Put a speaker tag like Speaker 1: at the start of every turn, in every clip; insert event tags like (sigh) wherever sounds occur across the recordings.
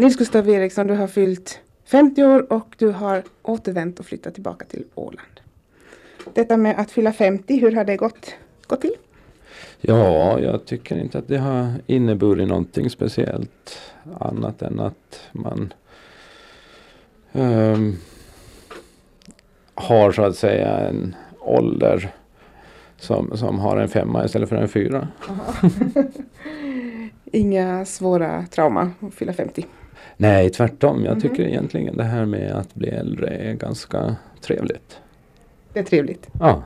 Speaker 1: Nils Gustav Eriksson, du har fyllt 50 år och du har återvänt och flyttat tillbaka till Åland. Detta med att fylla 50, hur har det gått, gått till?
Speaker 2: Ja, jag tycker inte att det har inneburit någonting speciellt annat än att man um, har så att säga en ålder som, som har en femma istället för en fyra. (laughs)
Speaker 1: Inga svåra trauma att fylla 50?
Speaker 2: Nej, tvärtom. Jag tycker mm -hmm. egentligen det här med att bli äldre är ganska trevligt.
Speaker 1: Det är trevligt?
Speaker 2: Ja.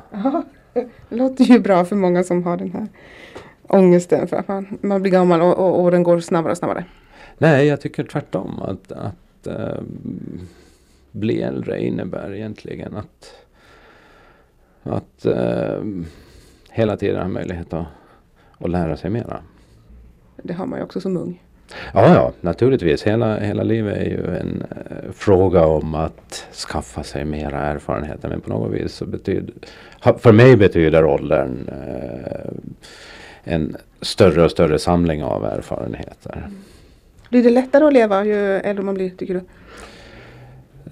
Speaker 1: Det låter ju bra för många som har den här ångesten för att man, man blir gammal och, och åren går snabbare och snabbare.
Speaker 2: Nej, jag tycker tvärtom. Att, att äh, bli äldre innebär egentligen att, att äh, hela tiden ha möjlighet att, att lära sig mera.
Speaker 1: Det har man ju också som ung.
Speaker 2: Ja, ja, naturligtvis. Hela, hela livet är ju en eh, fråga om att skaffa sig mera erfarenheter. Men på något vis så betyder, för mig betyder åldern eh, en större och större samling av erfarenheter.
Speaker 1: Blir det lättare att leva ju äldre man blir, tycker du?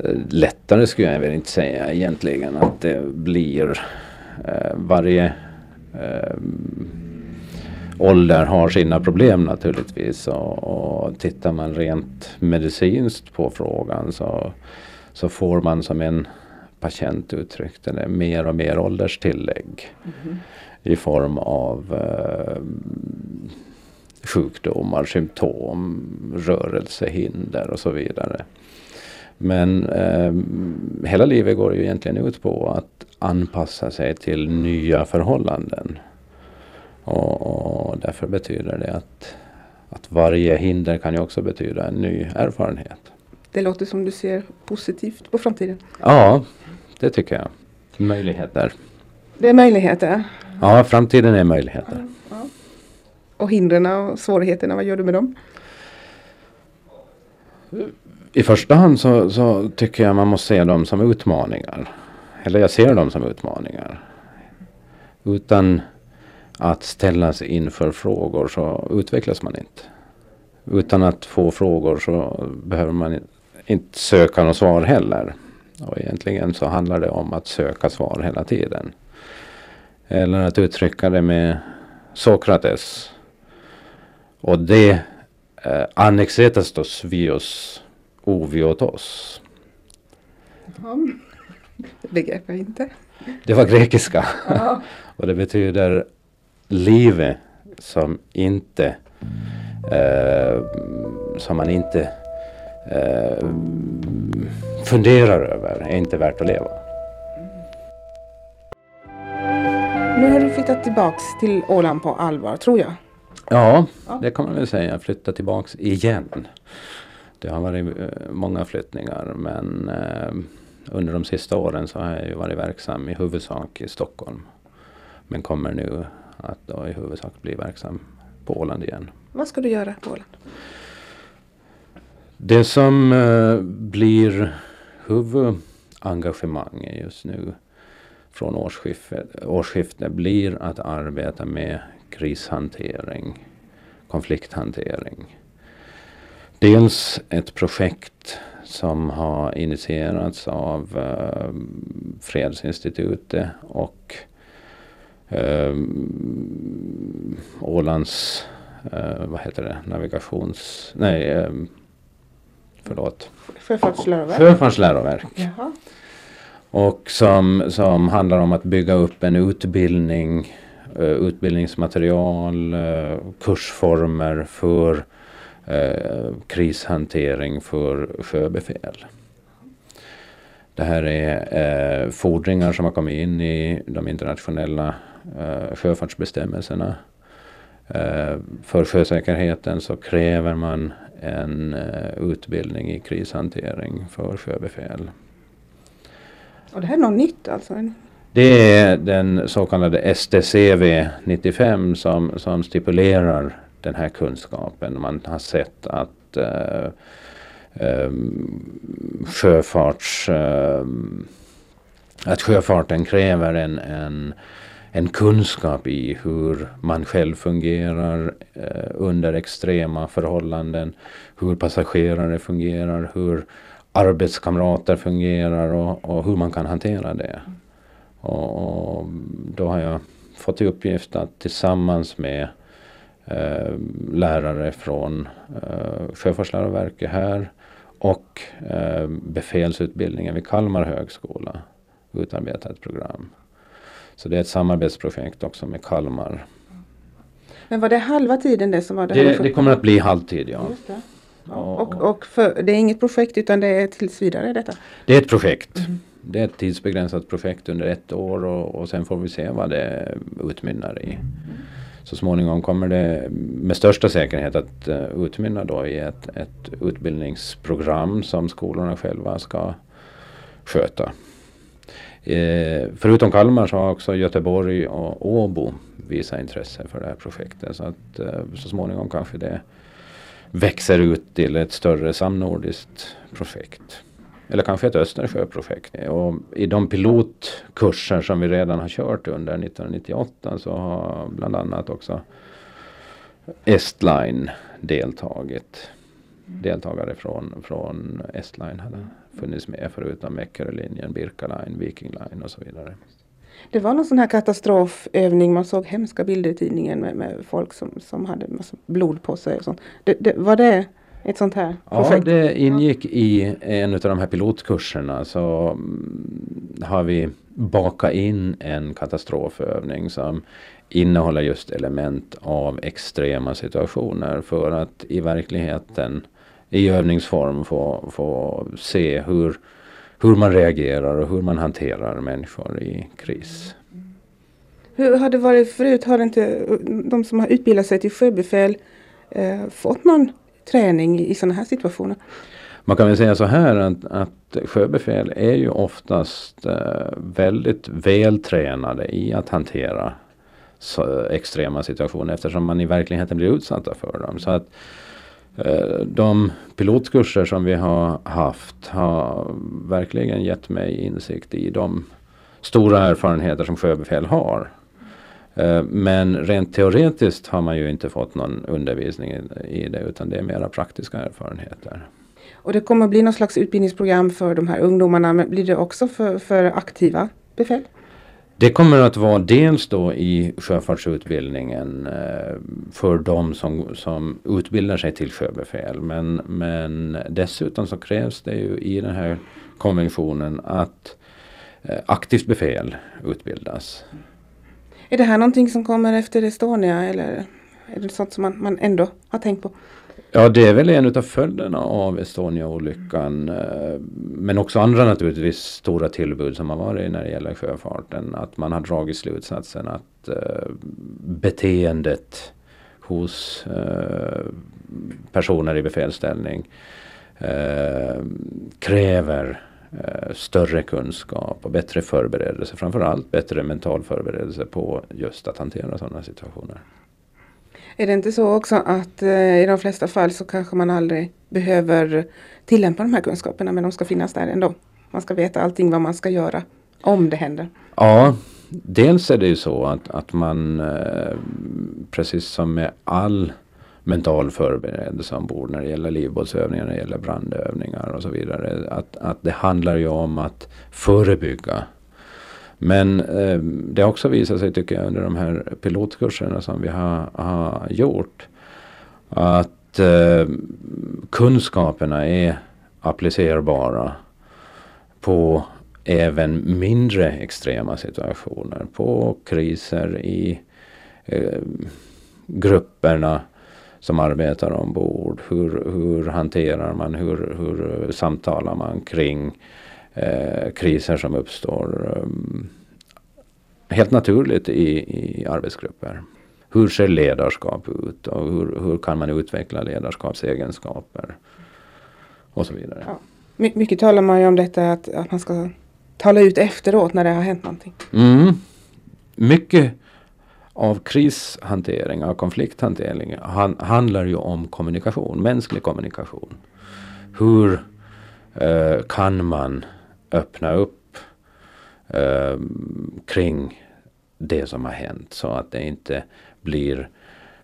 Speaker 2: Eh, lättare skulle jag väl inte säga egentligen att det blir. Eh, varje eh, ålder har sina problem naturligtvis. Och, och tittar man rent medicinskt på frågan så, så får man som en patient uttryckte det mer och mer ålderstillägg. Mm. I form av eh, sjukdomar, symptom, rörelsehinder och så vidare. Men eh, hela livet går ju egentligen ut på att anpassa sig till nya förhållanden. Och, och därför betyder det att, att varje hinder kan ju också betyda en ny erfarenhet.
Speaker 1: Det låter som du ser positivt på framtiden.
Speaker 2: Ja, det tycker jag. Möjligheter.
Speaker 1: Det är möjligheter?
Speaker 2: Ja, framtiden är möjligheter. Ja, ja.
Speaker 1: Och hindren och svårigheterna, vad gör du med dem?
Speaker 2: I första hand så, så, tycker jag man måste se dem som utmaningar. Eller jag ser dem som utmaningar. Utan att ställas inför frågor så utvecklas man inte. Utan att få frågor så behöver man inte söka något svar heller. Och egentligen så handlar det om att söka svar hela tiden. Eller att uttrycka det med Sokrates. Och det eh, annexetastos vios oviotos.
Speaker 1: Ja, det begrep jag inte.
Speaker 2: Det var grekiska. Ja. (laughs) och det betyder livet som inte eh, som man inte eh, funderar över är inte värt att leva.
Speaker 1: Nu har du flyttat tillbaks till Åland på allvar, tror jag.
Speaker 2: Ja, det kan man väl säga. Flytta tillbaks igen. Det har varit eh, många flyttningar men eh, under de sista åren så har jag ju varit verksam i huvudsak i Stockholm. Men kommer nu att då i huvudsak bli verksam på Åland igen.
Speaker 1: Vad ska du göra på Åland?
Speaker 2: Det som eh, blir huvudengagemang just nu från årsskiftet, årsskiftet blir att arbeta med krishantering, konflikthantering. Dels ett projekt som har initierats av eh, Fredsinstitutet och eh, Ålands, eh, vad heter det, navigations, nej, eh, förlåt.
Speaker 1: Sjöfartsläroverk.
Speaker 2: Sjöfartsläroverk. Jaha. Och som, som handlar om att bygga upp en utbildning, uh, utbildningsmaterial, uh, kursformer för uh, krishantering för sjöbefäl. Det här är fordringar som har kommit in i de internationella sjöfartsbestämmelserna. för sjösäkerheten så kräver man en utbildning i krishantering för sjöbefäl.
Speaker 1: Och det här är något nytt alltså?
Speaker 2: Det är den så kallade STCV 95 som, som stipulerar den här kunskapen. Man har sett att uh, um, sjöfarts, uh, att sjöfarten kräver en, en, en kunskap i hur man själv fungerar eh, under extrema förhållanden. Hur passagerare fungerar, hur arbetskamrater fungerar och, och hur man kan hantera det. Och, och då har jag fått i uppgift att tillsammans med eh, lärare från eh, Sjöfartsläroverket här och eh, befälsutbildningen vid Kalmar högskola utarbeta ett program. Så det är ett samarbetsprojekt också med Kalmar.
Speaker 1: Men var det halva tiden det som var det?
Speaker 2: Det, det kommer att bli halvtid ja.
Speaker 1: Och, och för, det är inget projekt utan det är tills vidare detta?
Speaker 2: Det är ett projekt. Mm. Det är ett tidsbegränsat projekt under ett år och, och sen får vi se vad det utmynnar i. Mm. Så småningom kommer det med största säkerhet att uh, utmynna då i ett, ett utbildningsprogram som skolorna själva ska sköta. Eh, förutom Kalmar så har också Göteborg och Åbo visat intresse för det här projektet. Så att eh, så småningom kanske det växer ut till ett större samnordiskt projekt. Eller kanske ett Östersjöprojekt. Och I de pilotkurser som vi redan har kört under 1998 så har bland annat också Estline deltagit. Deltagare från, från Estline hade funnits med förutom Eckerölinjen, Birka Line, Viking Line och så vidare.
Speaker 1: Det var någon sån här katastrofövning, man såg hemska bilder i tidningen med, med folk som, som hade massa blod på sig och sånt. Det, det, var det ett sånt här projekt?
Speaker 2: Ja, det ingick i en av de här pilotkurserna så mm, har vi bakat in en katastrofövning som innehåller just element av extrema situationer för att i verkligheten i övningsform få, få se hur, hur man reagerar och hur man hanterar människor i kris.
Speaker 1: Hur har det varit förut? Har inte de som har utbildat sig till sjöbefäl eh, fått någon träning i sådana här situationer?
Speaker 2: Man kan väl säga så här att, att sjöbefäl är ju oftast eh, väldigt vältränade i att hantera extrema situationer eftersom man i verkligheten blir utsatta för dem. Så att Eh, de pilotkurser som vi har haft har verkligen gett mig insikt i de stora erfarenheter som sjöbefäl har. Eh, men rent teoretiskt har man ju inte fått någon undervisning i det utan det är mera praktiska erfarenheter.
Speaker 1: Och det kommer att bli någon slags utbildningsprogram för de här ungdomarna men blir det också för, för aktiva befäl?
Speaker 2: Det kommer att vara dels då i sjöfartsutbildningen eh, för de som, som utbildar sig till sjöbefäl. Men, men dessutom så krävs det ju i den här konventionen att eh, aktivt befäl utbildas.
Speaker 1: Är det här någonting som kommer efter Estonia eller är det sånt som man, man ändå har tänkt på?
Speaker 2: Ja, det är väl en av följderna av Estonia-olyckan. Eh, men också andra naturligtvis stora tillbud som har varit när det gäller sjöfarten. Att man har dragit slutsatsen att eh, beteendet hos eh, personer i befälsställning kräver större kunskap och bättre förberedelse. Framförallt bättre mental förberedelse på just att hantera sådana situationer.
Speaker 1: Är det inte så också att eh, i de flesta fall så kanske man aldrig behöver tillämpa de här kunskaperna men de ska finnas där ändå. Man ska veta allting vad man ska göra om det händer.
Speaker 2: Ja, dels är det ju så att, att man eh, precis som med all mental förberedelse ombord när det gäller livbåtsövningar, när det gäller brandövningar och så vidare. Att, att det handlar ju om att förebygga men eh, det har också visat sig tycker jag under de här pilotkurserna som vi har, har gjort. Att eh, kunskaperna är applicerbara på även mindre extrema situationer. På kriser i eh, grupperna som arbetar ombord. Hur, hur hanterar man, hur, hur samtalar man kring eh, kriser som uppstår um, helt naturligt i, i arbetsgrupper. Hur ser ledarskap ut och hur, hur kan man utveckla ledarskapsegenskaper och så vidare. Ja.
Speaker 1: My mycket talar man ju om detta att, att man ska tala ut efteråt när det har hänt någonting.
Speaker 2: Mm. Mycket av krishantering, av konflikthantering han, handlar ju om kommunikation, mänsklig kommunikation. Hur eh, kan man öppna upp eh, kring det som har hänt så att det inte blir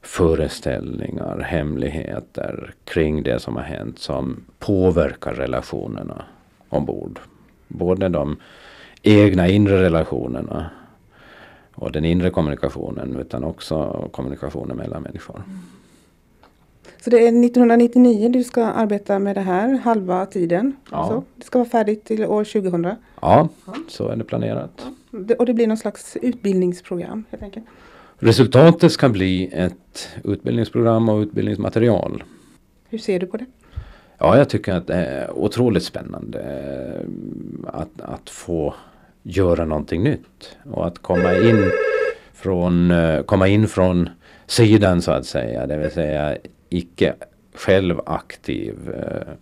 Speaker 2: föreställningar, hemligheter kring det som har hänt som påverkar relationerna ombord. Både de egna inre relationerna och den inre kommunikationen utan också kommunikationen mellan människor.
Speaker 1: Så det är 1999 du ska arbeta med det här, halva tiden?
Speaker 2: Ja.
Speaker 1: Så det ska vara färdigt till år 2000?
Speaker 2: Ja, så är det planerat.
Speaker 1: Det- Och det blir någon slags utbildningsprogram helt enkelt?
Speaker 2: Resultatet ska bli ett utbildningsprogram och utbildningsmaterial.
Speaker 1: Hur ser du på det?
Speaker 2: Ja, jag tycker att det är otroligt spännande eh, att, att få göra någonting nytt och att komma in från, eh, komma in från sidan så att säga, det vill säga icke själv aktiv eh,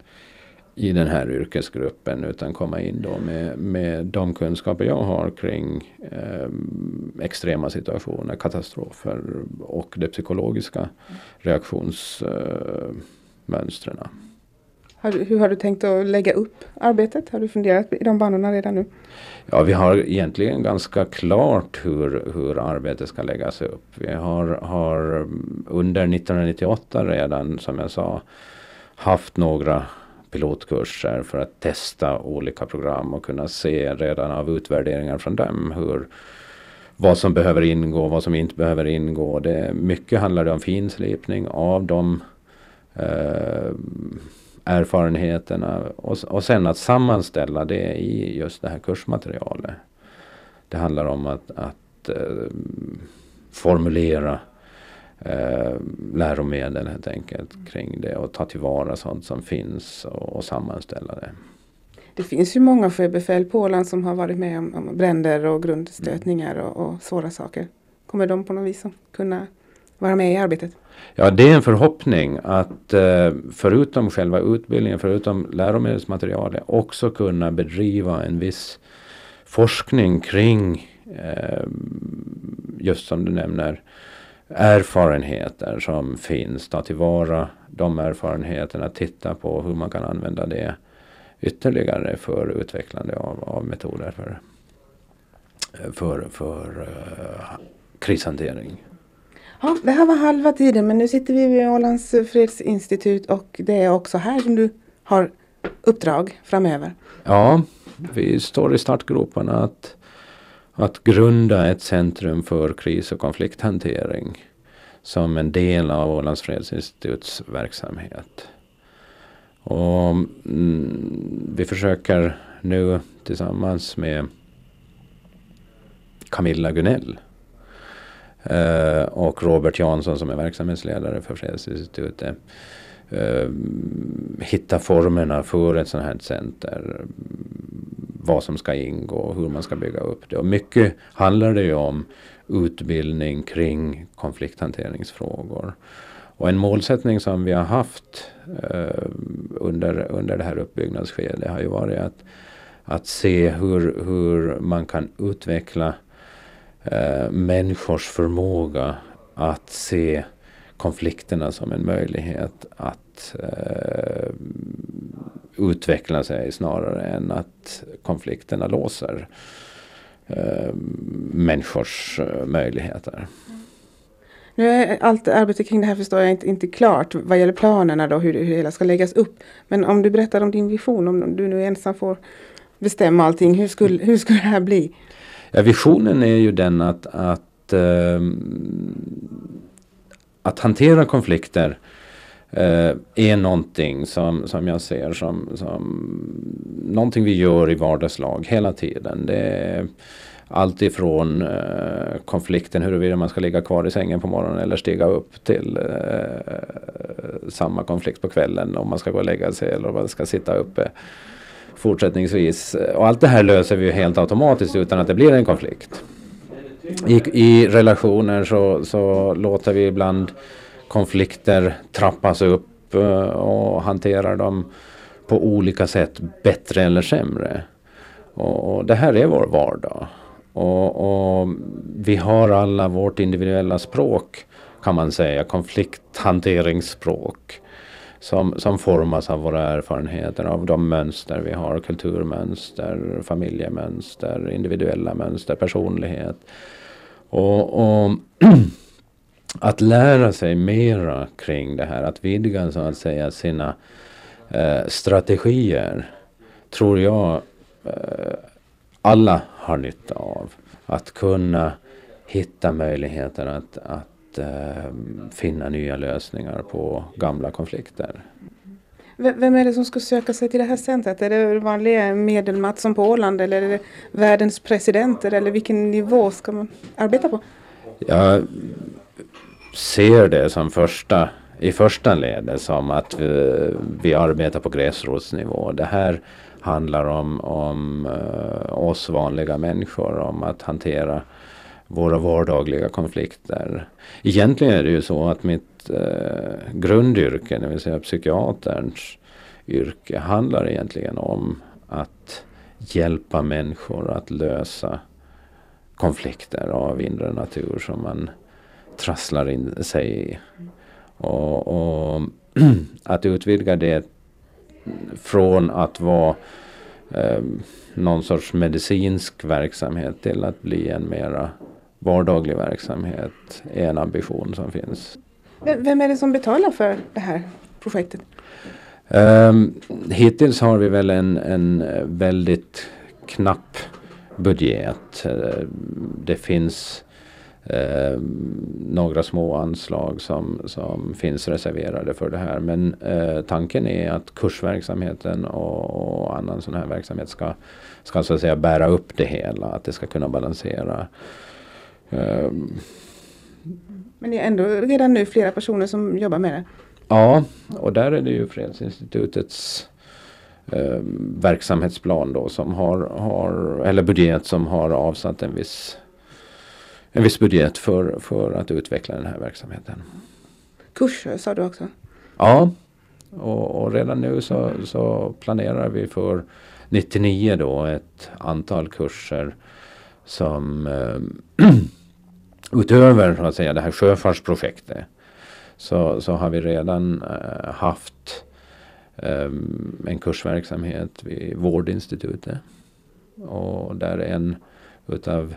Speaker 2: i den här yrkesgruppen utan komma in då med, med de kunskaper jag har kring eh, extrema situationer, katastrofer och de psykologiska reaktionsmönstren.
Speaker 1: Eh, har, du- hur har du tänkt att lägga upp arbetet? Har du funderat i de banorna redan nu?
Speaker 2: Ja, vi har egentligen ganska klart hur, hur arbetet ska läggas upp. Vi har, har under 1998 redan, som jag sa, haft några pilotkurser för att testa olika program och kunna se redan av utvärderingar från dem hur, vad som behöver ingå, vad som inte behöver ingå. Det, mycket handlar det om finslipning av de eh, erfarenheterna och, och sen att sammanställa det i just det här kursmaterialet. Det handlar om att, att eh, formulera eh, läromedel helt enkelt kring det och ta tillvara sånt som finns och, och sammanställa det.
Speaker 1: Det finns ju många sjöbefäl på Åland som har varit med om, om bränder och grundstötningar och, och svåra saker. Kommer de på något vis att kunna vara med i arbetet?
Speaker 2: Ja, det är en förhoppning att eh, förutom själva utbildningen, förutom läromedelsmaterialet också kunna bedriva en viss forskning kring eh, just som du nämner erfarenheter som finns. Ta tillvara de erfarenheterna, titta på hur man kan använda det ytterligare för utvecklande av, av metoder för, för, för eh, krishantering.
Speaker 1: Ja, det här var halva tiden men nu sitter vi vid Ålands fredsinstitut och det är också här som du har uppdrag framöver.
Speaker 2: Ja, vi står i startgroparna att, att grunda ett centrum för kris och konflikthantering som en del av Ålands fredsinstituts verksamhet. Och mm, vi försöker nu tillsammans med Camilla Gunell Eh, och Robert Jansson som är verksamhetsledare för Fredsinstitutet eh, hitta formerna för ett sånt här center. Vad som ska ingå, hur man ska bygga upp det. Och mycket handlar det ju om utbildning kring konflikthanteringsfrågor. Och en målsättning som vi har haft eh, under, under det här uppbyggnadsskedet har ju varit att, att se hur, hur man kan utveckla eh, människors förmåga att se konflikterna som en möjlighet att eh, utveckla sig snarare än att konflikterna låser eh, människors eh, möjligheter.
Speaker 1: Nu är allt arbete kring det här förstår jag inte, inte klart vad gäller planerna då, hur, hur det hela ska läggas upp. Men om du berättar om din vision, om du nu ensam får bestämma allting, hur skulle, hur skulle det här bli?
Speaker 2: Ja, visionen är ju den att, att, eh, att hantera konflikter eh, är någonting som, som jag ser som, som någonting vi gör i vardagslag hela tiden. Det är allt ifrån eh, konflikten huruvida man ska ligga kvar i sängen på morgonen eller stiga upp till eh, samma konflikt på kvällen om man ska gå och lägga sig eller om man ska sitta uppe fortsättningsvis. Och allt det här löser vi ju helt automatiskt utan att det blir en konflikt. I, i relationer så, så låter vi ibland konflikter trappas upp eh, och hanterar dem på olika sätt bättre eller sämre. Och, och det här är vår vardag. Och, och, vi har alla vårt individuella språk kan man säga, konflikthanteringsspråk. Som, som formas av våra erfarenheter, av de mönster vi har, kulturmönster, familjemönster, individuella mönster, personlighet. Och, och (clears throat) att lära sig mera kring det här, att vidga så att säga sina eh, strategier tror jag eh, alla har nytta av. Att kunna hitta möjligheter att, att eh, finna nya lösningar på gamla konflikter.
Speaker 1: Vem är det som ska söka sig till det här centret? Är det vanliga medelmattsson på Åland eller är det världens presidenter eller vilken nivå ska man arbeta på?
Speaker 2: Jag ser det som första, i första ledet som att vi, vi arbetar på gräsrotsnivå. Det här handlar om, om uh, oss vanliga människor, om att hantera våra vardagliga konflikter. Egentligen är det ju så att mitt eh, grundyrke, det vill säga psykiaterns yrke, handlar egentligen om att hjälpa människor att lösa konflikter av inre natur som man trasslar in sig i. Och, och (clears throat) att utvidga det från att vara eh, någon sorts medicinsk verksamhet till att bli en mera vardaglig verksamhet är en ambition som finns.
Speaker 1: Vem är det som betalar för det här projektet?
Speaker 2: Um, hittills har vi väl en, en väldigt knapp budget. Det finns eh, några små anslag som, som finns reserverade för det här. Men eh, tanken är att kursverksamheten och, och, annan sån här verksamhet ska, ska så att säga bära upp det hela. Att det ska kunna balansera. Eh,
Speaker 1: Men det är ändå redan nu flera personer som jobbar med det?
Speaker 2: Ja, och där är det ju Fredsinstitutets eh, verksamhetsplan då som har, har, eller budget som har avsatt en viss en viss budget för, för att utveckla den här verksamheten.
Speaker 1: Kurser sa du också?
Speaker 2: Ja, och, och redan nu så, så, planerar vi för 99 då ett antal kurser som eh, (clears throat) utöver så att säga, det här sjöfartsprojektet så, så har vi redan eh, haft eh, en kursverksamhet vid Vårdinstitutet. Och där en utav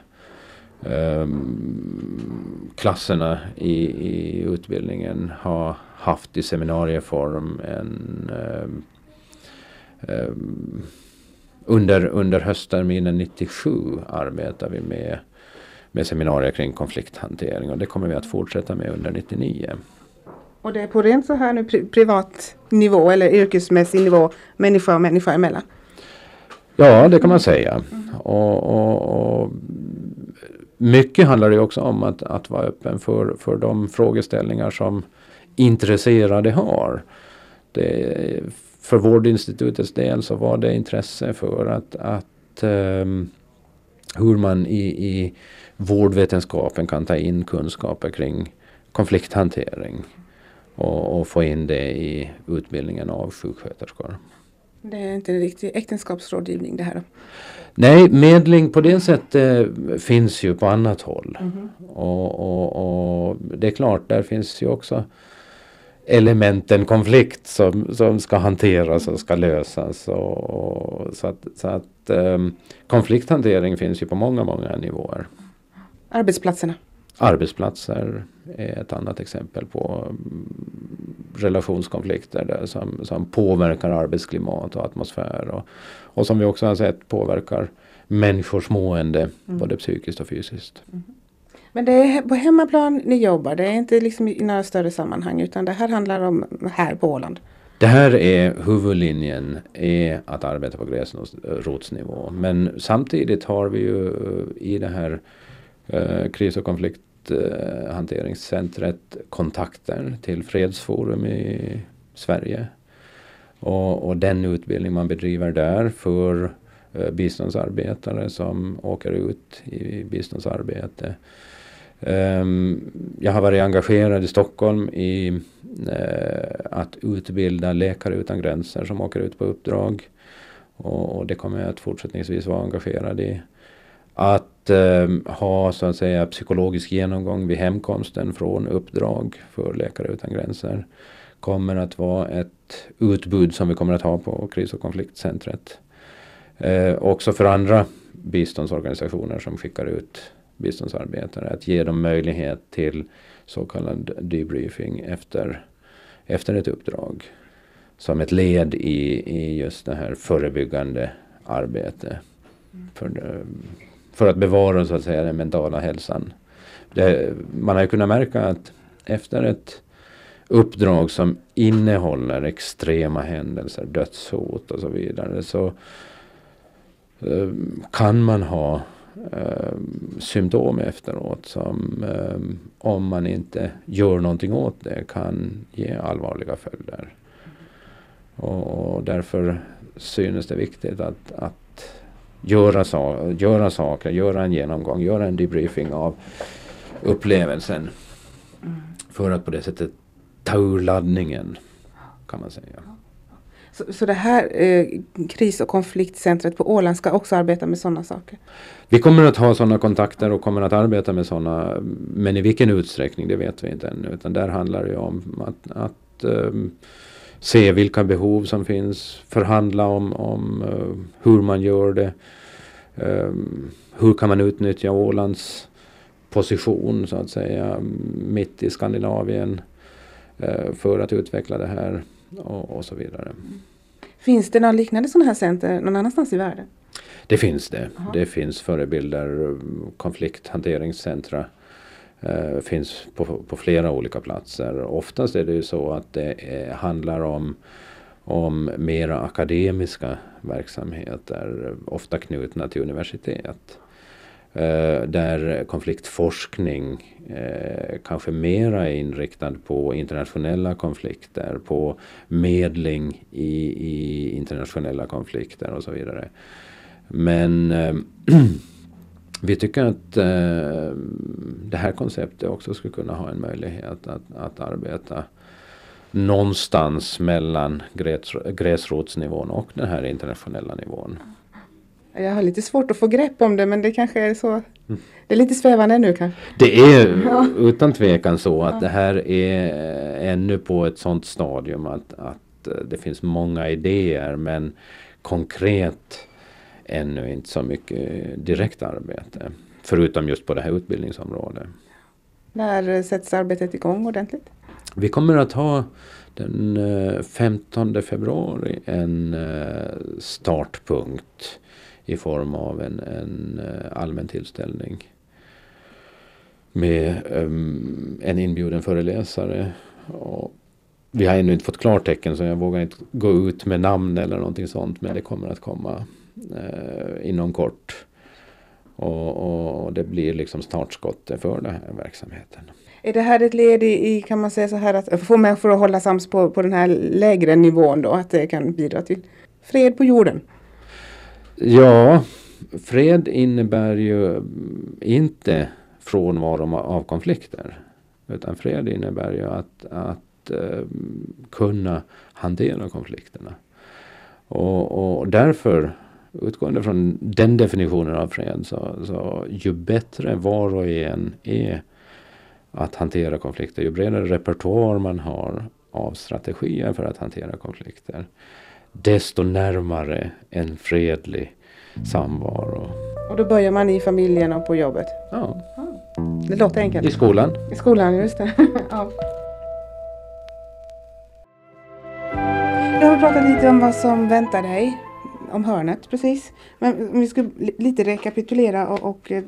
Speaker 2: um, klasserna i, i utbildningen har haft i seminarieform en um, um, under, under höstterminen 97 arbetar vi med, med seminarier kring konflikthantering och det kommer vi att fortsätta med under 99.
Speaker 1: Och det är på rent så här nu pri privat nivå eller yrkesmässig nivå människa och människa emellan?
Speaker 2: Ja det kan man säga. Mm. Och, och, och mycket handlar det också om att, att vara öppen för, för de frågeställningar som intresserade har. Det, för Vårdinstitutets del så var det intresse för att, att um, hur man i, i vårdvetenskapen kan ta in kunskaper kring konflikthantering och, och få in det i utbildningen av sjuksköterskor.
Speaker 1: Det är inte en riktig äktenskapsrådgivning det här då?
Speaker 2: Nej, medling på det sättet finns ju på annat håll. Mm. Och, och, och, det är klart, där finns ju också elementen konflikt som, som ska hanteras och ska lösas. Och, och så att, så att um, konflikthantering finns ju på många, många nivåer.
Speaker 1: Arbetsplatserna?
Speaker 2: Arbetsplatser är ett annat exempel på relationskonflikter där som, som påverkar arbetsklimat och atmosfär. Och, och som vi också har sett påverkar människors mående mm. både psykiskt och fysiskt. Mm.
Speaker 1: Men det är på hemmaplan ni jobbar, det är inte liksom i några större sammanhang utan det här handlar om här på Åland?
Speaker 2: Det här är huvudlinjen är att arbeta på gräsrotsnivå. Men samtidigt har vi ju eh, i det här eh, kris och konflikthanteringscentret kontakter till fredsforum i Sverige. Och, och den utbildning man bedriver där för eh, biståndsarbetare som åker ut i biståndsarbete. Ehm, jag har varit engagerad i Stockholm i eh, att utbilda Läkare utan gränser som åker ut på uppdrag. Och, det kommer jag att fortsättningsvis vara engagerad i. Att ehm, ha så att säga psykologisk genomgång vid hemkomsten från uppdrag för Läkare utan gränser kommer att vara ett utbud som vi kommer att ha på kris och konfliktcentret. Eh, också för andra biståndsorganisationer som skickar ut biståndsarbetare. Att ge dem möjlighet till så kallad debriefing efter, efter ett uppdrag. Som ett led i, i just det här förebyggande arbetet. För, för att bevara så att säga den mentala hälsan. Det, man har ju kunnat märka att efter ett uppdrag som innehåller extrema händelser, dödshot och så vidare. Så eh, kan man ha eh, symptom efteråt som eh, om man inte gör någonting åt det kan ge allvarliga följder. Och, och därför synes det viktigt att, att göra, so göra saker, göra en genomgång, göra en debriefing av upplevelsen. Mm. För att på det sättet ta ur laddningen kan man säga.
Speaker 1: Så, så det här eh, kris och konfliktcentret på Åland ska också arbeta med sådana saker?
Speaker 2: Vi kommer att ha sådana kontakter och kommer att arbeta med sådana. Men i vilken utsträckning det vet vi inte ännu. Utan där handlar det om att, att eh, se vilka behov som finns. Förhandla om, om uh, hur man gör det. Um, hur kan man utnyttja Ålands position så att säga mitt i Skandinavien. Uh, för att utveckla det här och, och så vidare.
Speaker 1: Finns det några liknande sådana här center någon annanstans i världen?
Speaker 2: Det finns det. Aha. Det finns förebilder, konflikthanteringscentra. Uh, finns på, på, flera olika platser. Oftast är det ju så att det är, handlar om, om mera akademiska verksamheter, ofta knutna till universitet. Eh, där konfliktforskning eh, kanske mera är inriktad på internationella konflikter, på medling i, i internationella konflikter och så vidare. Men eh, (clears throat) vi tycker att det här konceptet också skulle kunna ha en möjlighet att, att arbeta någonstans mellan gräs, gräsrotsnivån och den här internationella nivån.
Speaker 1: Jag har lite svårt att få grepp om det men det kanske är så. Det är lite svävande nu kanske.
Speaker 2: Det är ja. utan tvekan så att ja. det här är ännu på ett sådant stadium att, att det finns många idéer men konkret ännu inte så mycket direkt arbete. Förutom just på det här utbildningsområdet.
Speaker 1: När sätts arbetet igång ordentligt?
Speaker 2: Vi kommer att ha den 15 eh, februari en eh, startpunkt i form av en, en eh, allmän tillställning. Med um, en inbjuden föreläsare. Och vi har ännu inte fått klartecken så jag vågar inte gå ut med namn eller någonting sånt. Men det kommer att komma uh, inom kort. Och, och, det blir liksom startskottet för den här verksamheten.
Speaker 1: Är det här ett led i, kan man säga så här, att få människor att hålla sams på, på den här lägre nivån då? Att det kan bidra till fred på jorden?
Speaker 2: Ja, fred innebär ju inte frånvaro av konflikter. Utan fred innebär ju att, att uh, kunna hantera konflikterna. Och, och därför, utgående från den definitionen av fred, så, så ju bättre var och en är att hantera konflikter, ju bredare repertoar man har av strategier för att hantera konflikter, desto närmare en fredlig samvaro.
Speaker 1: Och då börjar man i familjen och på jobbet?
Speaker 2: Ja.
Speaker 1: Det låter enkelt.
Speaker 2: I skolan?
Speaker 1: I skolan, just det. (laughs) ja. Jag vill prata lite om vad som väntar dig om hörnet precis. Men om vi ska lite rekapitulera och, och eh,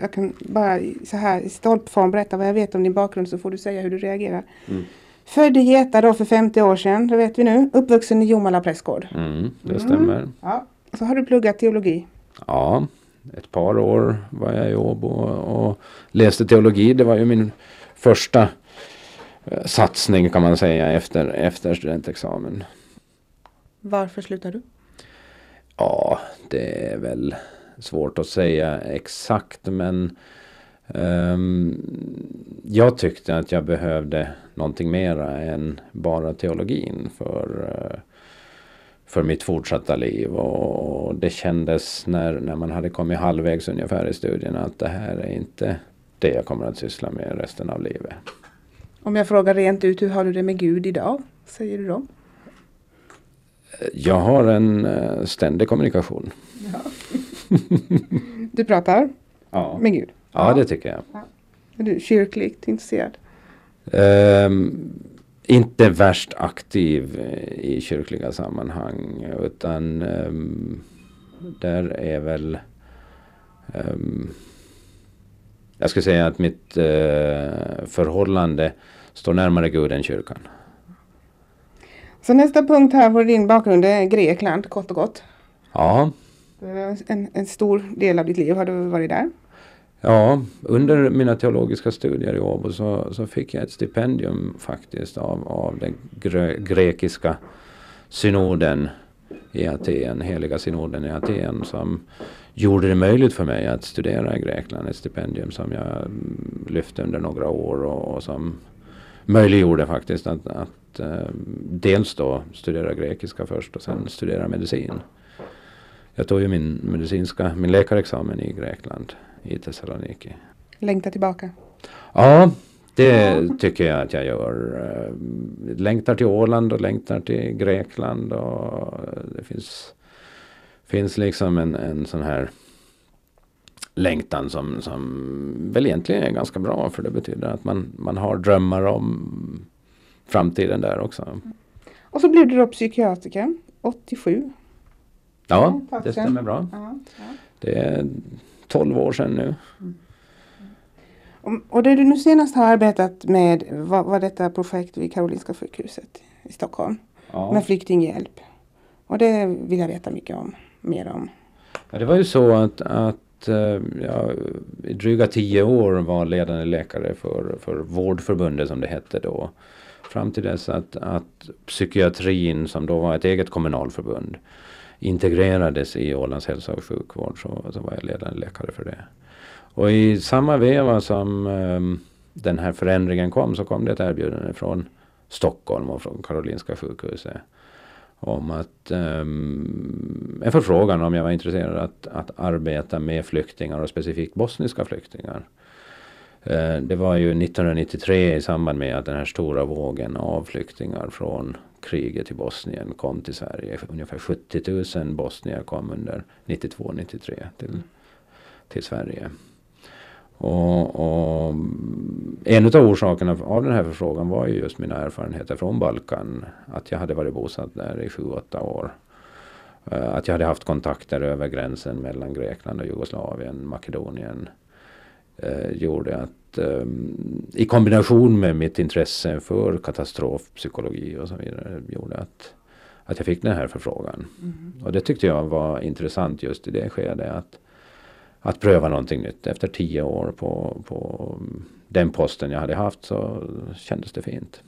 Speaker 1: jag kan bara så här i stolpform berätta vad jag vet om din bakgrund så får du säga hur du reagerar. Mm. Född i Geta då för 50 år sedan, det vet vi nu. Uppvuxen i Jomala prästgård.
Speaker 2: Mm, det stämmer. Mm.
Speaker 1: Ja. Så har du pluggat teologi?
Speaker 2: Ja, ett par år var jag i Åbo och, och läste teologi. Det var ju min första eh, satsning kan man säga efter, efter studentexamen.
Speaker 1: Varför slutade du?
Speaker 2: Ja, det är väl svårt att säga exakt men jag tyckte att jag behövde någonting mera än bara teologin för, uh, för mitt fortsatta liv. Och det kändes när, när man hade kommit halvvägs ungefär i studierna att det här är inte det jag kommer att syssla med resten av livet.
Speaker 1: Om jag frågar rent ut, hur har du det med Gud idag? Säger du då?
Speaker 2: Jag har en uh, ständig kommunikation. Ja.
Speaker 1: Du pratar?
Speaker 2: Ja.
Speaker 1: med Gud?
Speaker 2: Ja, det tycker jag.
Speaker 1: Är du kyrkligt intresserad?
Speaker 2: Ehm, inte värst aktiv eh, i kyrkliga sammanhang utan ehm, där är väl ehm, jag skulle säga att mitt eh, förhållande står närmare Gud än kyrkan.
Speaker 1: Så nästa punkt här på din bakgrund är Grekland kort och gott.
Speaker 2: Ja,
Speaker 1: En, en stor del av ditt liv har du varit där.
Speaker 2: Ja, under mina teologiska studier i Åbo så, så fick jag ett stipendium faktiskt av, av den gre grekiska synoden i Aten, heliga synoden i Aten som gjorde det möjligt för mig att studera i Grekland. Ett stipendium som jag lyfte under några år och, och som möjliggjorde faktiskt att, att eh, dels då studera grekiska först och sen studera medicin. Jag tog ju min medicinska, min läkarexamen i Grekland i Thessaloniki.
Speaker 1: Längtar tillbaka.
Speaker 2: Ja, det tycker jag att jag gör. Eh, Längtar till Åland och längtar till Grekland och det finns, finns liksom en, en sån här längtan som, som väl egentligen är ganska bra för det betyder att man, man har drömmar om framtiden där också.
Speaker 1: Och så blev du då psykiatriker 87.
Speaker 2: Ja, det stämmer bra.
Speaker 1: Ja, ja.
Speaker 2: Det är 12 år sedan nu.
Speaker 1: Och, och det du nu senast har arbetat med var, var detta projekt vid Karolinska sjukhuset i Stockholm
Speaker 2: Ja.
Speaker 1: med flyktinghjälp. Och det vill jag veta mycket om, mer om.
Speaker 2: Ja, det var ju så att, att eh, jag i dryga tio år var ledande läkare för, för Vårdförbundet som det hette då. Fram till dess att, att psykiatrin som då var ett eget kommunalförbund integrerades i Ålands hälso och sjukvård så, så var jag ledande läkare för det. Och i samma veva som um, den här förändringen kom så kom det ett erbjudande från Stockholm och från Karolinska sjukhuset om att um, en förfrågan om jag var intresserad att, att arbeta med flyktingar och specifikt bosniska flyktingar. Eh, det var ju 1993 i samband med att den här stora vågen av flyktingar från kriget i Bosnien kom till Sverige. Ungefär 70 000 bosnier kom under 92-93 till, till Sverige. Och, och en av orsakerna av den här förfrågan var ju just mina erfarenheter från Balkan. Att jag hade varit bosatt där i 7-8 år. Eh, att jag hade haft kontakter över gränsen mellan Grekland och Jugoslavien, Makedonien. Eh, gjorde att eh, i kombination med mitt intresse för katastrofpsykologi och så vidare gjorde att, att jag fick den här förfrågan. Och det tyckte jag var intressant just i det skedet. Att, att pröva någonting nytt. Efter tio år på, på den posten jag hade haft så kändes det fint.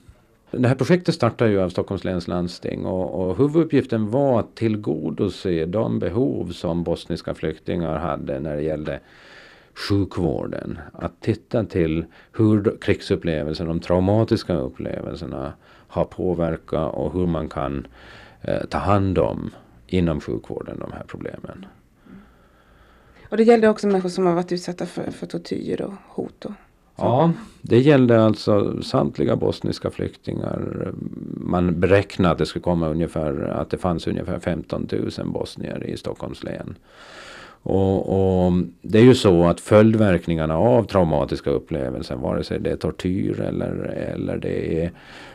Speaker 2: Det här projektet startade ju av Stockholms läns landsting och, och huvuduppgiften var att tillgodose de behov som bosniska flyktingar hade när det gällde sjukvården. Att titta till hur krigsupplevelser, de traumatiska upplevelserna har påverkat och hur man kan eh, ta hand om inom sjukvården de här problemen.
Speaker 1: Och det gällde också människor som har varit utsatta för, för tortyr och hot. Och,
Speaker 2: Ja, det gällde alltså samtliga bosniska flyktingar. Man beräknade att det skulle komma ungefär, att det fanns ungefär 15 000 bosnier i Stockholms län. Och, och det är ju så att följdverkningarna av traumatiska upplevelser, vare sig det är tortyr eller, eller det är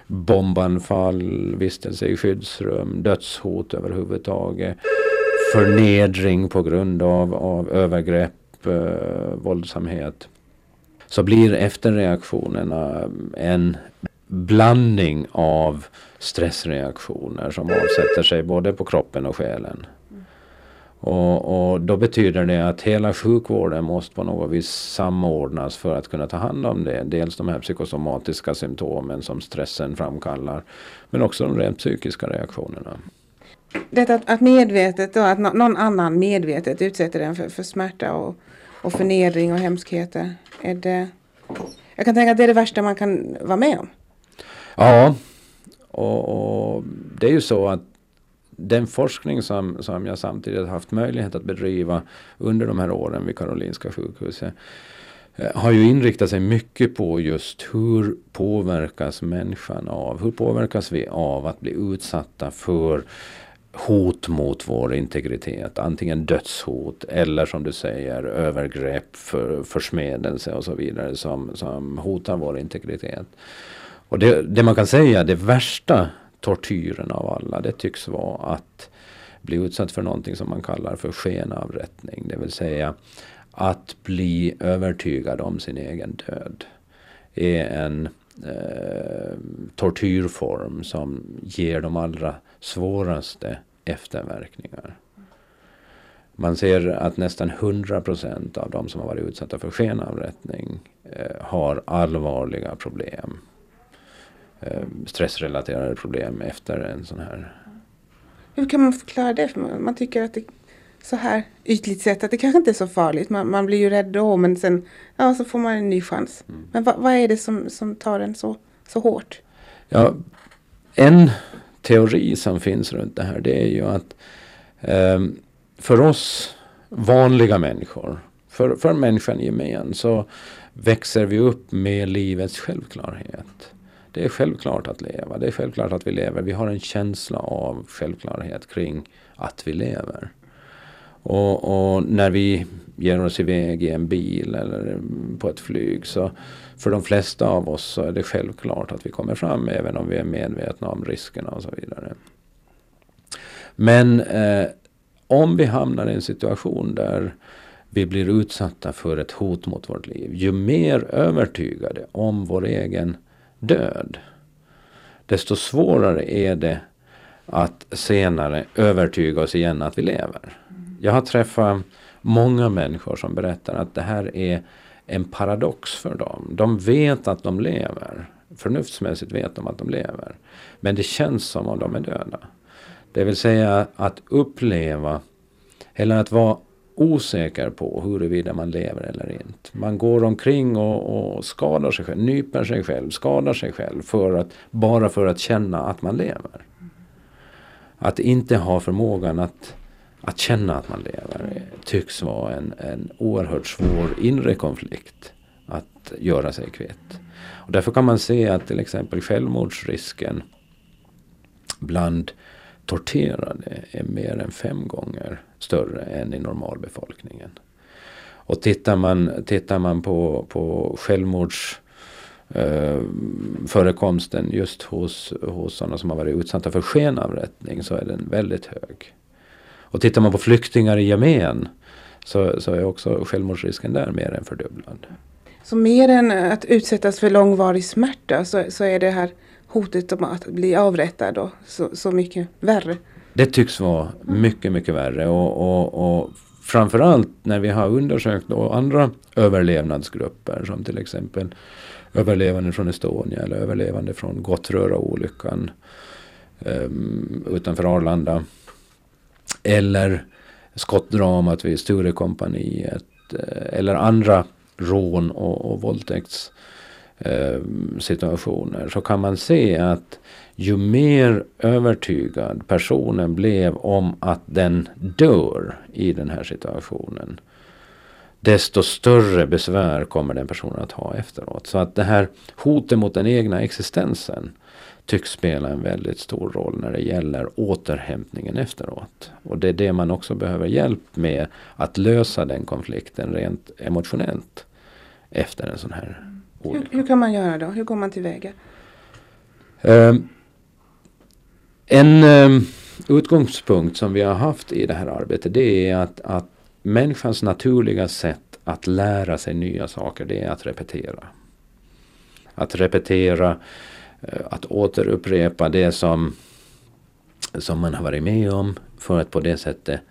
Speaker 2: bombanfall, vistelse i skyddsrum, dödshot överhuvudtaget, förnedring på grund av, av övergrepp, eh, våldsamhet så blir efterreaktionerna en blandning av stressreaktioner som avsätter sig både på kroppen och själen. Och, och då betyder det att hela sjukvården måste på något vis samordnas för att kunna ta hand om det. Dels de här psykosomatiska symptomen som stressen framkallar. Men också de rent psykiska reaktionerna.
Speaker 1: Detta att, att medvetet då, att nå- någon annan medvetet utsätter den för, för smärta och, och förnedring och hemskheter. Är det, jag kan tänka att det är det värsta man kan vara med om.
Speaker 2: Ja, och, och det är ju så att den forskning som, som jag samtidigt haft möjlighet att bedriva under de här åren vid Karolinska sjukhuset eh, har ju inriktat sig mycket på just hur påverkas människan av, hur påverkas vi av att bli utsatta för hot mot vår integritet. Antingen dödshot eller som du säger övergrepp, för, försmedelse och så vidare som, som hotar vår integritet. Och det, det man kan säga, det värsta tortyren av alla, det tycks vara att bli utsatt för någonting som man kallar för skenavrättning. Det vill säga att bli övertygad om sin egen död. är en eh, tortyrform som ger de allra svåraste efterverkningar. Man ser att nästan 100 procent av de som har varit utsatta för skenavrättning eh, har allvarliga problem. Eh, stressrelaterade problem efter en sån här.
Speaker 1: Hur kan man förklara det? För man, man tycker att det så här ytligt sett att det kanske inte är så farligt. Man, man blir ju rädd då men sen ja, så får man en ny chans. Mm. Men va, vad är det som, som tar en så, så hårt?
Speaker 2: Ja, en teori som finns runt det här det är ju att eh, för oss vanliga människor, för, för människan i gemen så växer vi upp med livets självklarhet. Det är självklart att leva, det är självklart att vi lever. Vi har en känsla av självklarhet kring att vi lever. Och, och, när vi ger oss iväg i en bil eller på ett flyg så för de flesta av oss så är det självklart att vi kommer fram även om vi är medvetna om riskerna och så vidare. Men eh, om vi hamnar i en situation där vi blir utsatta för ett hot mot vårt liv. Ju mer övertygade om vår egen död desto svårare är det att senare övertyga oss igen att vi lever. Jag har träffat många människor som berättar att det här är en paradox för dem. De vet att de lever. Förnuftsmässigt vet de att de lever. Men det känns som om de är döda. Det vill säga att uppleva eller att vara osäker på huruvida man lever eller inte. Man går omkring och, och, skadar sig själv, nyper sig själv, skadar sig själv för att, bara för att känna att man lever. Att inte ha förmågan att att känna att man lever tycks vara en, en oerhört svår inre konflikt att göra sig kvitt. Och därför kan man se att till exempel självmordsrisken bland torterade är mer än fem gånger större än i normalbefolkningen. Och tittar man, tittar man på, på självmords eh, förekomsten just hos, hos sådana som har varit utsatta för skenavrättning så är den väldigt hög. Och tittar man på flyktingar i gemen så, så är också självmordsrisken där mer än fördubblad.
Speaker 1: Så mer än att utsättas för långvarig smärta så, så är det här hotet om att bli avrättad då, så, så mycket värre?
Speaker 2: Det tycks vara mycket, mycket värre. Och, och, och framförallt när vi har undersökt andra överlevnadsgrupper som till exempel överlevande från Estonia eller överlevande från Gottröra-olyckan um, utanför Arlanda eller skottdramat vid Sturekompaniet eh, eller andra rån och, och våldtäktssituationer eh, så kan man se att ju mer övertygad personen blev om att den dör i den här situationen desto större besvär kommer den personen att ha efteråt. Så att det här hotet mot den egna existensen tycks spela en väldigt stor roll när det gäller återhämtningen efteråt. Och det är det man också behöver hjälp med att lösa den konflikten rent emotionellt efter en sån här.
Speaker 1: Hur, hur kan man göra då? Hur går man tillväga?
Speaker 2: Uh, en uh, utgångspunkt som vi har haft i det här arbetet det är att, att människans naturliga sätt att lära sig nya saker det är att repetera. Att repetera Eh, att återupprepa det som, som man har varit med om för att på det sättet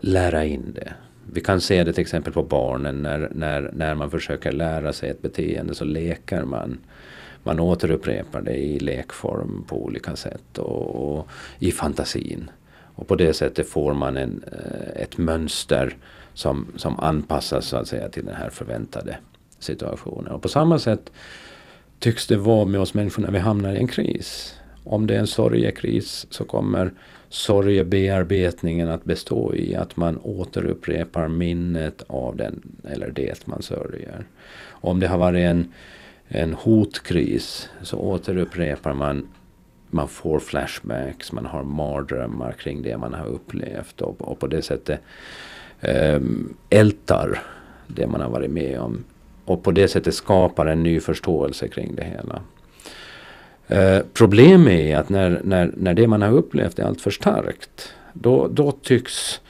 Speaker 2: lära in det. Vi kan se det till exempel på barnen när, när, när man försöker lära sig ett beteende så leker man. Man återupprepar det i lekform på olika sätt och, och i fantasin. Och på det sättet får man en, eh, ett mönster som, som anpassas så att säga till den här förväntade situationen. Och på samma sätt tycks det vara med oss människor när vi hamnar i en kris. Om det är en sorgekris så kommer sorgebearbetningen att bestå i att man återupprepar minnet av den eller det man sörjer. Om det har varit en, en hotkris så återupprepar man man får flashbacks, man har mardrömmar kring det man har upplevt och, och på det sättet eh, ältar det man har varit med om. Och på det sättet skapar en ny förståelse kring det hela. Eh, problemet är att när, när, när det man har upplevt är alltför starkt, då, då tycks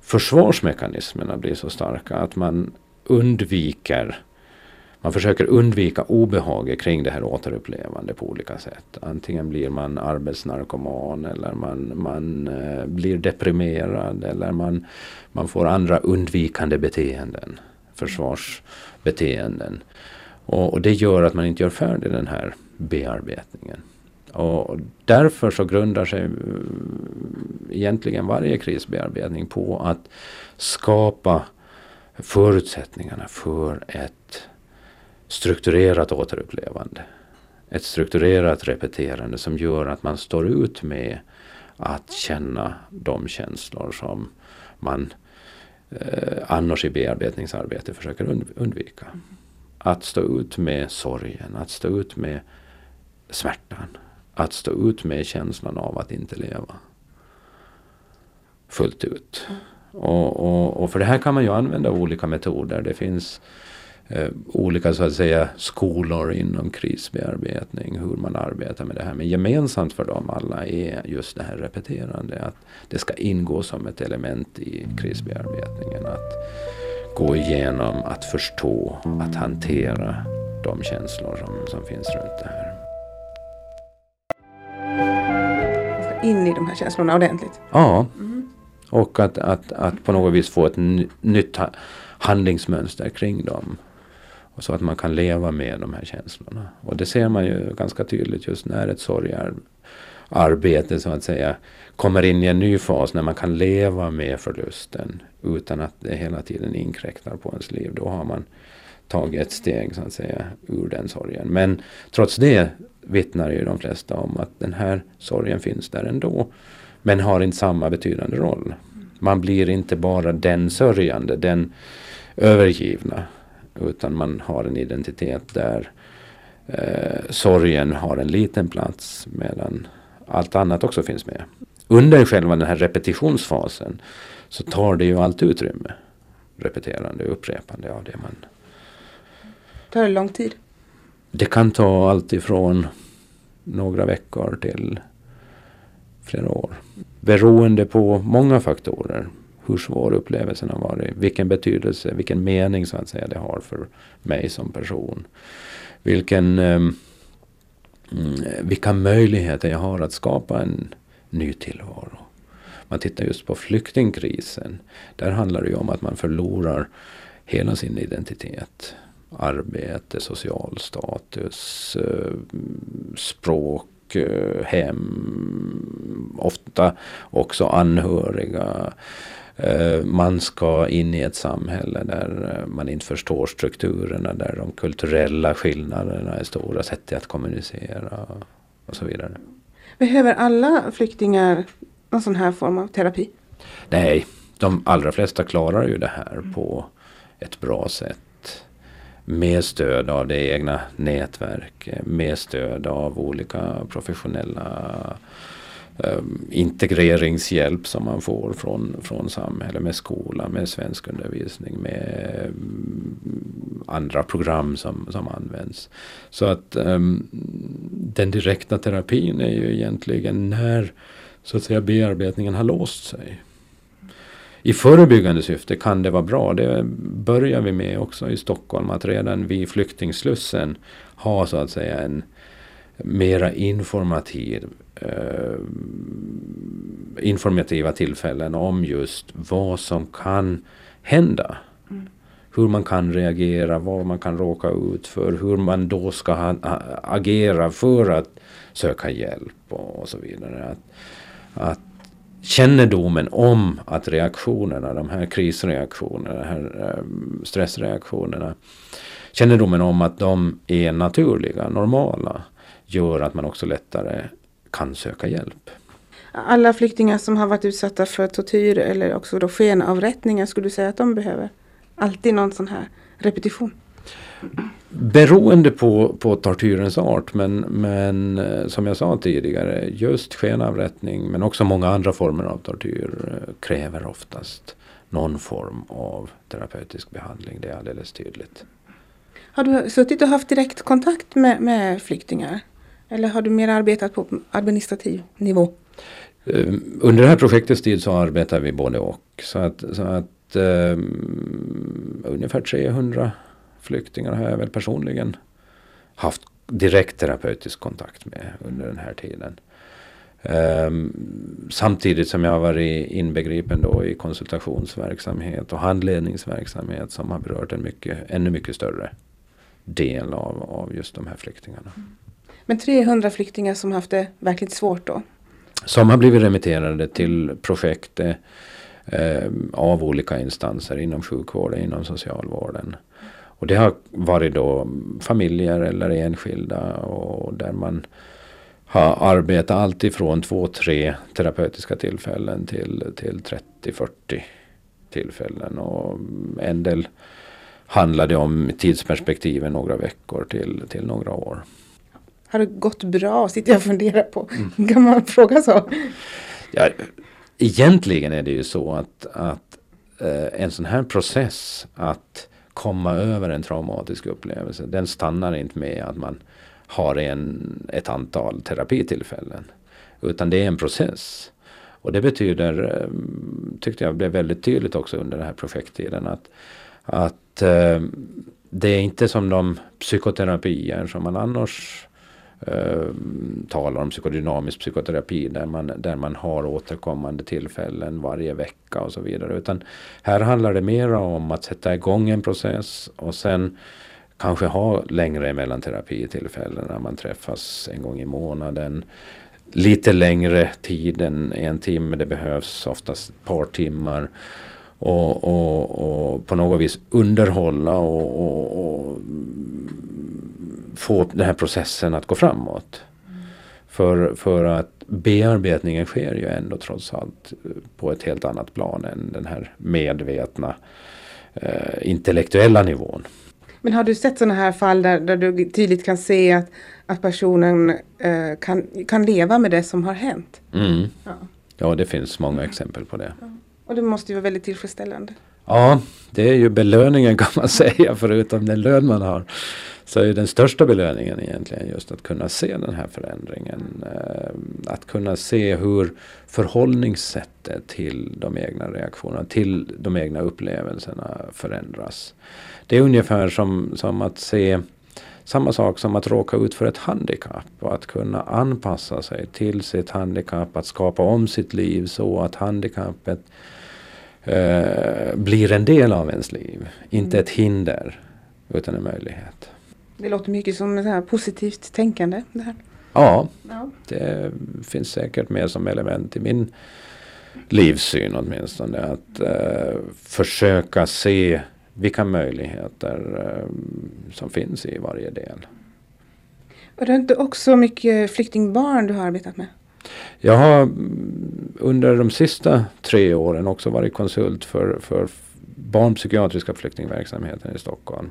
Speaker 2: försvarsmekanismerna bli så starka att man undviker man försöker undvika obehaget kring det här återupplevande på olika sätt. Antingen blir man arbetsnarkoman eller man, man eh, blir deprimerad eller man, man får andra undvikande beteenden. Försvarsbeteenden. Och, och det gör att man inte gör färdig den här bearbetningen. Och därför så grundar sig eh, egentligen varje krisbearbetning på att skapa förutsättningarna för ett strukturerat återupplevande. Ett strukturerat repeterande som gör att man står ut med att känna de känslor som man eh, annars i bearbetningsarbete försöker undvika. Att stå ut med sorgen, att stå ut med smärtan. Att stå ut med känslan av att inte leva. Fullt ut. Och, och, och för det här kan man ju använda olika metoder. Det finns eh, olika så att säga skolor inom krisbearbetning, hur man arbetar med det här. Men gemensamt för dem alla är just det här repeterande. Att det ska ingå som ett element i krisbearbetningen. Att gå igenom, att förstå, att hantera de känslor som, som finns runt det här.
Speaker 1: In i de här känslorna ordentligt?
Speaker 2: Ja. Mm. Och att, att, att på något vis få ett nytt handlingsmönster kring dem. Och så att man kan leva med de här känslorna. Och det ser man ju ganska tydligt just när ett sorgarbete så att säga kommer in i en ny fas när man kan leva med förlusten utan att det hela tiden inkräktar på ens liv. Då har man tagit ett steg så att säga ur den sorgen. Men trots det vittnar ju de flesta om att den här sorgen finns där ändå. Men har inte samma betydande roll. Man blir inte bara den sörjande, den övergivna. Utan man har en identitet där eh, sorgen har en liten plats medan allt annat också finns med. Under själva den här repetitionsfasen så tar det ju allt utrymme. Repeterande, upprepande av det man...
Speaker 1: Tar det lång tid?
Speaker 2: Det kan ta allt ifrån några veckor till flera år. Beroende på många faktorer hur svår upplevelsen har varit. Vilken betydelse, vilken mening så att säga det har för mig som person. Vilken, ehm, mm, vilka möjligheter jag har att skapa en ny tillvaro. Man tittar just på flyktingkrisen. Där handlar det ju om att man förlorar hela sin identitet. Arbete, social status, eh, språk, eh, hem, ofta också anhöriga. Eh, man ska in i ett samhälle där man inte förstår strukturerna, där de kulturella skillnaderna är stora, sätt att kommunicera och så vidare.
Speaker 1: Behöver alla flyktingar någon sån här form av terapi?
Speaker 2: Nej, de allra flesta klarar ju det här på ett bra sätt. Med stöd av det egna nätverk, eh, med stöd av olika professionella eh, integreringshjälp som man får från, från samhället med skola, med svenskundervisning, med mm, andra program som, som används. Så att eh, den direkta terapin är ju egentligen när så att säga bearbetningen har låst sig. I förebyggande syfte kan det vara bra. Det börjar vi med också i Stockholm. Att redan vid flyktingslussen ha så att säga en mera informativ eh, informativa tillfällen om just vad som kan hända. Mm. Hur man kan reagera, vad man kan råka ut för, hur man då ska ha, agera för att söka hjälp och, och så vidare. Att, att kännedomen om att reaktionerna, de här krisreaktionerna, de här ehm, stressreaktionerna, kännedomen om att de är naturliga, normala, gör att man också lättare kan söka hjälp.
Speaker 1: Alla flyktingar som har varit utsatta för tortyr eller också då skenavrättningar, skulle du säga att de behöver alltid någon sån här repetition?
Speaker 2: Beroende på, på tortyrens art men, men eh, som jag sa tidigare just skenavrättning men också många andra former av tortyr eh, kräver oftast någon form av terapeutisk behandling. Det är alldeles tydligt.
Speaker 1: Har du suttit och haft direkt kontakt med, med flyktingar? Eller har du mer arbetat på administrativ nivå?
Speaker 2: Eh, under det här projektets tid så arbetar vi både och. Så att, så att um, ungefär 300 flyktingar har jag väl personligen haft direkt terapeutisk kontakt med under den här tiden. Um, samtidigt som jag har varit inbegripen då i konsultationsverksamhet och handledningsverksamhet som har berört en mycket, ännu mycket större del av, av just de här flyktingarna.
Speaker 1: Men 300 flyktingar som haft det verkligt svårt då?
Speaker 2: Som har blivit remitterade till projekt eh, av olika instanser inom sjukvården, inom socialvården. Och det har varit då familjer eller enskilda och där man har arbetat allt ifrån två, tre terapeutiska tillfällen till, till 30-40 tillfällen. Och en del handlade om tidsperspektiven några veckor till, till några år.
Speaker 1: Har det gått bra? Sitter jag och funderar på. Mm. (laughs) Kan man fråga så?
Speaker 2: Ja, egentligen är det ju så att, att eh, en sån här process att komma över en traumatisk upplevelse. Den stannar inte med att man har en, ett antal terapitillfällen. Utan det är en process. Och det betyder, eh, tyckte jag blev väldigt tydligt också under den här projekttiden, att, att eh, det är inte som de psykoterapier som man annars eh, talar om psykodynamisk psykoterapi där man, där man har återkommande tillfällen varje vecka och så vidare. Utan här handlar det mer om att sätta igång en process och sen kanske ha längre mellan terapitillfällen när man träffas en gång i månaden. Lite längre tid än en timme, det behövs oftast ett par timmar. Och, och, och på något vis underhålla och, och, och få den här processen att gå framåt. Mm. För, för att bearbetningen sker ju ändå trots allt på ett helt annat plan än den här medvetna eh, intellektuella nivån.
Speaker 1: Men har du sett sådana här fall där, där du tydligt kan se att, att personen eh, kan, kan leva med det som har hänt?
Speaker 2: Mm. Ja. ja, det finns många exempel på det. Ja.
Speaker 1: Och det måste ju vara väldigt tillfredsställande.
Speaker 2: Ja, det är ju belöningen kan man (laughs) säga förutom den lön man har. Så är den största belöningen egentligen just att kunna se den här förändringen. Eh, att kunna se hur förhållningssättet till de egna reaktionerna, till de egna upplevelserna förändras. Det är ungefär som, som att se samma sak som att råka ut för ett handikapp och att kunna anpassa sig till sitt handikapp, att skapa om sitt liv så att handikappet eh, blir en del av ens liv. Inte ett hinder utan en möjlighet.
Speaker 1: Det låter mycket som ett här positivt tänkande. Det här.
Speaker 2: Ja, ja, det finns säkert med som element i min livssyn åtminstone. Att eh, försöka se vilka möjligheter eh, som finns i varje del.
Speaker 1: Var det inte också mycket flyktingbarn du har arbetat med?
Speaker 2: Jag har under de sista tre åren också varit konsult för, för barnpsykiatriska flyktingverksamheten i Stockholm.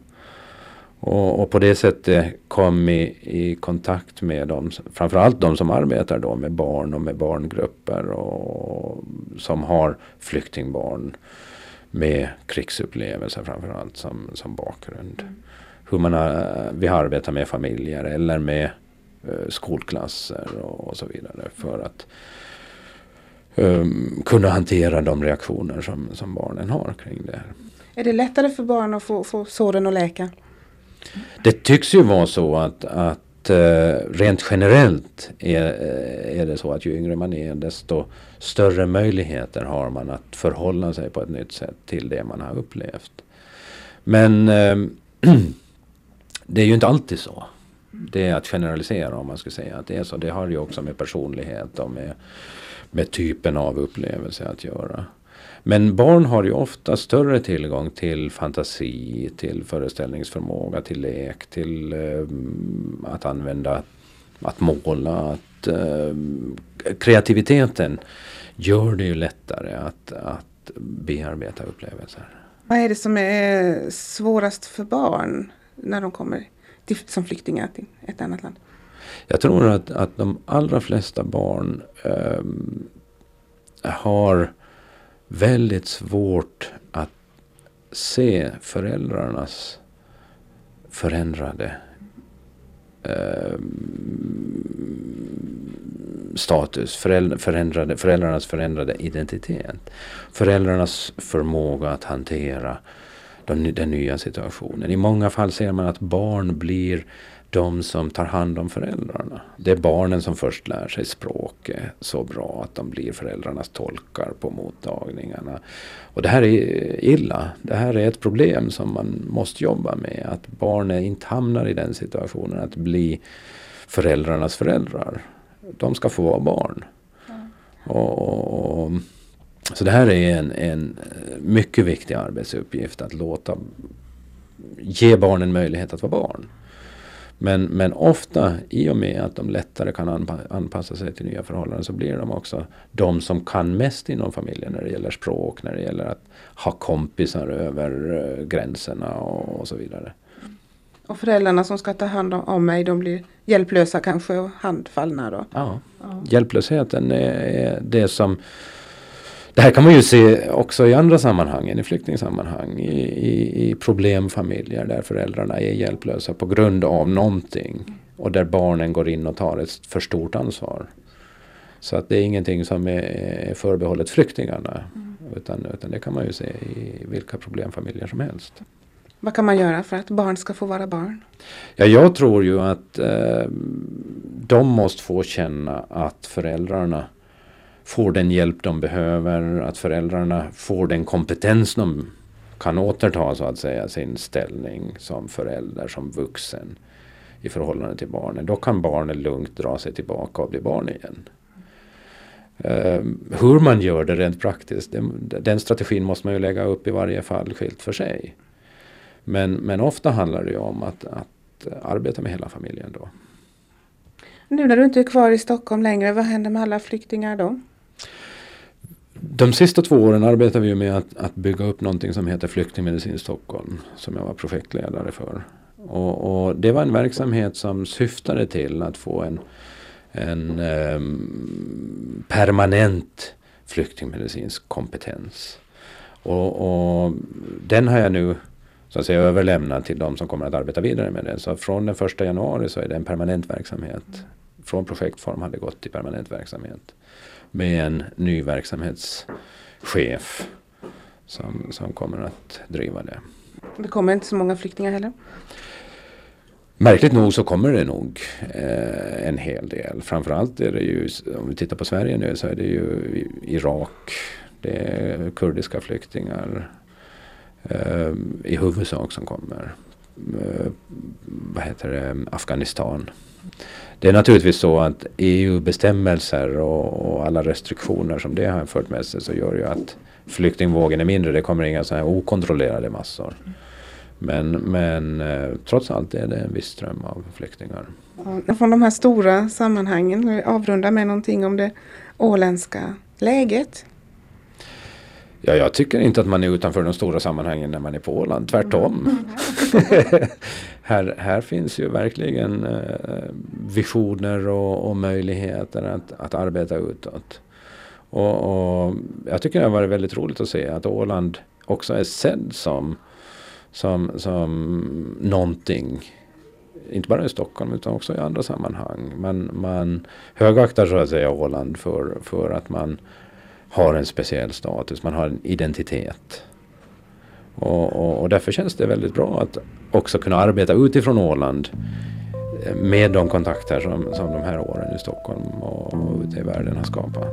Speaker 2: Och, och, på det sättet kom i, i kontakt med dem, framförallt de som arbetar då med barn och med barngrupper och som har flyktingbarn med krigsupplevelser framförallt som, som bakgrund. Mm. Hur man har, vi har arbetat med familjer eller med skolklasser och, så vidare för att um, kunna hantera de reaktioner som, som barnen har kring det här.
Speaker 1: Är det lättare för barn att få, få såren att läka?
Speaker 2: Det tycks ju vara så att, att uh, rent generellt är, eh, är det så att ju yngre man är desto större möjligheter har man att förhålla sig på ett nytt sätt till det man har upplevt. Men uh, (clears throat) det är ju inte alltid så. Det är att generalisera om man ska säga att det är så. Det har ju också med personlighet och med, med typen av upplevelse att göra. Men barn har ju ofta större tillgång till fantasi, till föreställningsförmåga, till lek, till eh, att använda, att måla. Att, eh, kreativiteten gör det ju lättare att, att bearbeta upplevelser.
Speaker 1: Vad är det som är svårast för barn? när de kommer till, som flyktingar till ett annat land?
Speaker 2: Jag tror att, att de allra flesta barn eh, har väldigt svårt att se föräldrarnas förändrade eh, status, förändrade, föräldrarnas förändrade identitet. Föräldrarnas förmåga att hantera den, den nya situationen. I många fall ser man att barn blir de som tar hand om föräldrarna. Det är barnen som först lär sig språket så bra att de blir föräldrarnas tolkar på mottagningarna. Och det här är illa. Det här är ett problem som man måste jobba med. Att barnen inte hamnar i den situationen att bli föräldrarnas föräldrar. De ska få vara barn. Mm. Och, och, så det här är en, en mycket viktig arbetsuppgift att låta ge barnen möjlighet att vara barn. Men, men ofta i och med att de lättare kan anpa anpassa sig till nya förhållanden så blir de också de som kan mest inom familjen när det gäller språk, när det gäller att ha kompisar över uh, gränserna och, och, så vidare.
Speaker 1: Och föräldrarna som ska ta hand om mig de blir hjälplösa kanske och handfallna då?
Speaker 2: Ja, ja. hjälplösheten är, är det som det här kan man ju se också i andra sammanhang än i flyktingsammanhang. I, i, I problemfamiljer där föräldrarna är hjälplösa på grund av någonting. Och där barnen går in och tar ett för stort ansvar. Så att det är ingenting som är förbehållet flyktingarna. Mm. Utan, utan det kan man ju se i vilka problemfamiljer som helst.
Speaker 1: Vad kan man göra för att barn ska få vara barn?
Speaker 2: Ja, jag tror ju att eh, de måste få känna att föräldrarna får den hjälp de behöver, att föräldrarna får den kompetens de kan återta så att säga sin ställning som förälder, som vuxen i förhållande till barnen. Då kan barnen lugnt dra sig tillbaka och bli barn igen. Uh, hur man gör det rent praktiskt, den, den strategin måste man ju lägga upp i varje fall skilt för sig. Men, men ofta handlar det ju om att, att arbeta med hela familjen då.
Speaker 1: Nu när du inte är kvar i Stockholm längre, vad händer med alla flyktingar då?
Speaker 2: De sista två åren arbetade vi med att, att bygga upp någonting som heter Flyktingmedicin Stockholm. Som jag var projektledare för. Och, och, det var en verksamhet som syftade till att få en, en um, permanent flyktingmedicinsk kompetens. Och, och, den har jag nu så att säga överlämnat till de som kommer att arbeta vidare med det. Så från den första januari så är det en permanent verksamhet. Från projektform har det gått till permanent verksamhet med en ny verksamhetschef som, som kommer att driva det.
Speaker 1: Det kommer inte så många flyktingar heller?
Speaker 2: Märkligt nog så kommer det nog eh, en hel del. Framförallt är det ju, om vi tittar på Sverige nu så är det ju Irak, det är kurdiska flyktingar eh, i huvudsak som kommer. Eh, vad heter det, Afghanistan. Det är naturligtvis så att EU-bestämmelser och, och, alla restriktioner som det har fört med sig så gör ju att flyktingvågen är mindre. Det kommer inga så här okontrollerade massor. Men, men eh, trots allt är det en viss ström av flyktingar.
Speaker 1: Från de här stora sammanhangen, avrunda med någonting om det åländska läget.
Speaker 2: Ja, jag tycker inte att man är utanför de stora sammanhangen när man är på Åland. Tvärtom. Mm. (laughs) här, här finns ju verkligen eh, visioner och, och, möjligheter att, att arbeta utåt. Och, och, jag tycker det har varit väldigt roligt att se att Åland också är sedd som, som, som någonting inte bara i Stockholm utan också i andra sammanhang. Man, man högaktar så att säga Åland för, för att man har en speciell status, man har en identitet. Och, och, och, därför känns det väldigt bra att också kunna arbeta utifrån Åland eh, med de kontakter som, som de här åren i Stockholm och, och ute i världen har skapat.